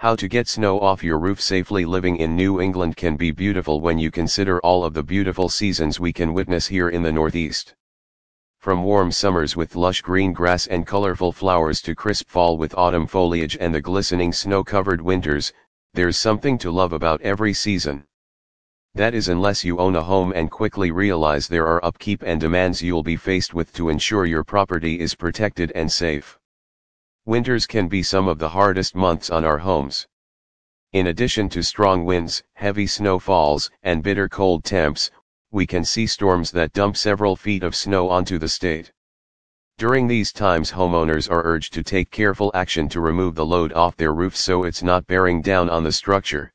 How to get snow off your roof safely living in New England can be beautiful when you consider all of the beautiful seasons we can witness here in the Northeast. From warm summers with lush green grass and colorful flowers to crisp fall with autumn foliage and the glistening snow-covered winters, there's something to love about every season. That is unless you own a home and quickly realize there are upkeep and demands you'll be faced with to ensure your property is protected and safe. Winters can be some of the hardest months on our homes. In addition to strong winds, heavy snowfalls, and bitter cold temps, we can see storms that dump several feet of snow onto the state. During these times homeowners are urged to take careful action to remove the load off their roofs so it's not bearing down on the structure.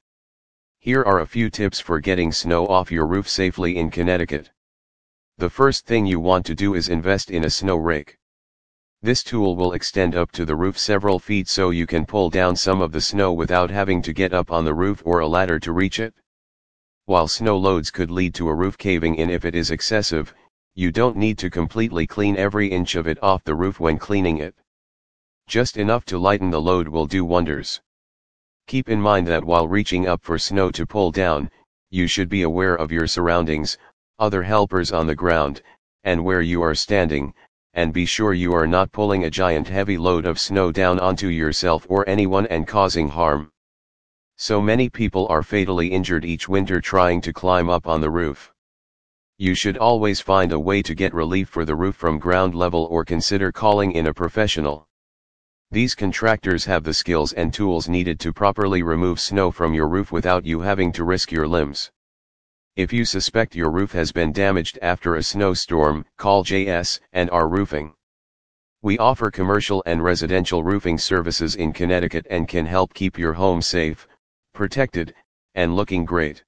Here are a few tips for getting snow off your roof safely in Connecticut. The first thing you want to do is invest in a snow rake. This tool will extend up to the roof several feet so you can pull down some of the snow without having to get up on the roof or a ladder to reach it. While snow loads could lead to a roof caving in if it is excessive, you don't need to completely clean every inch of it off the roof when cleaning it. Just enough to lighten the load will do wonders. Keep in mind that while reaching up for snow to pull down, you should be aware of your surroundings, other helpers on the ground, and where you are standing, and be sure you are not pulling a giant heavy load of snow down onto yourself or anyone and causing harm. So many people are fatally injured each winter trying to climb up on the roof. You should always find a way to get relief for the roof from ground level or consider calling in a professional. These contractors have the skills and tools needed to properly remove snow from your roof without you having to risk your limbs. If you suspect your roof has been damaged after a snowstorm, call JS and R Roofing. We offer commercial and residential roofing services in Connecticut and can help keep your home safe, protected, and looking great.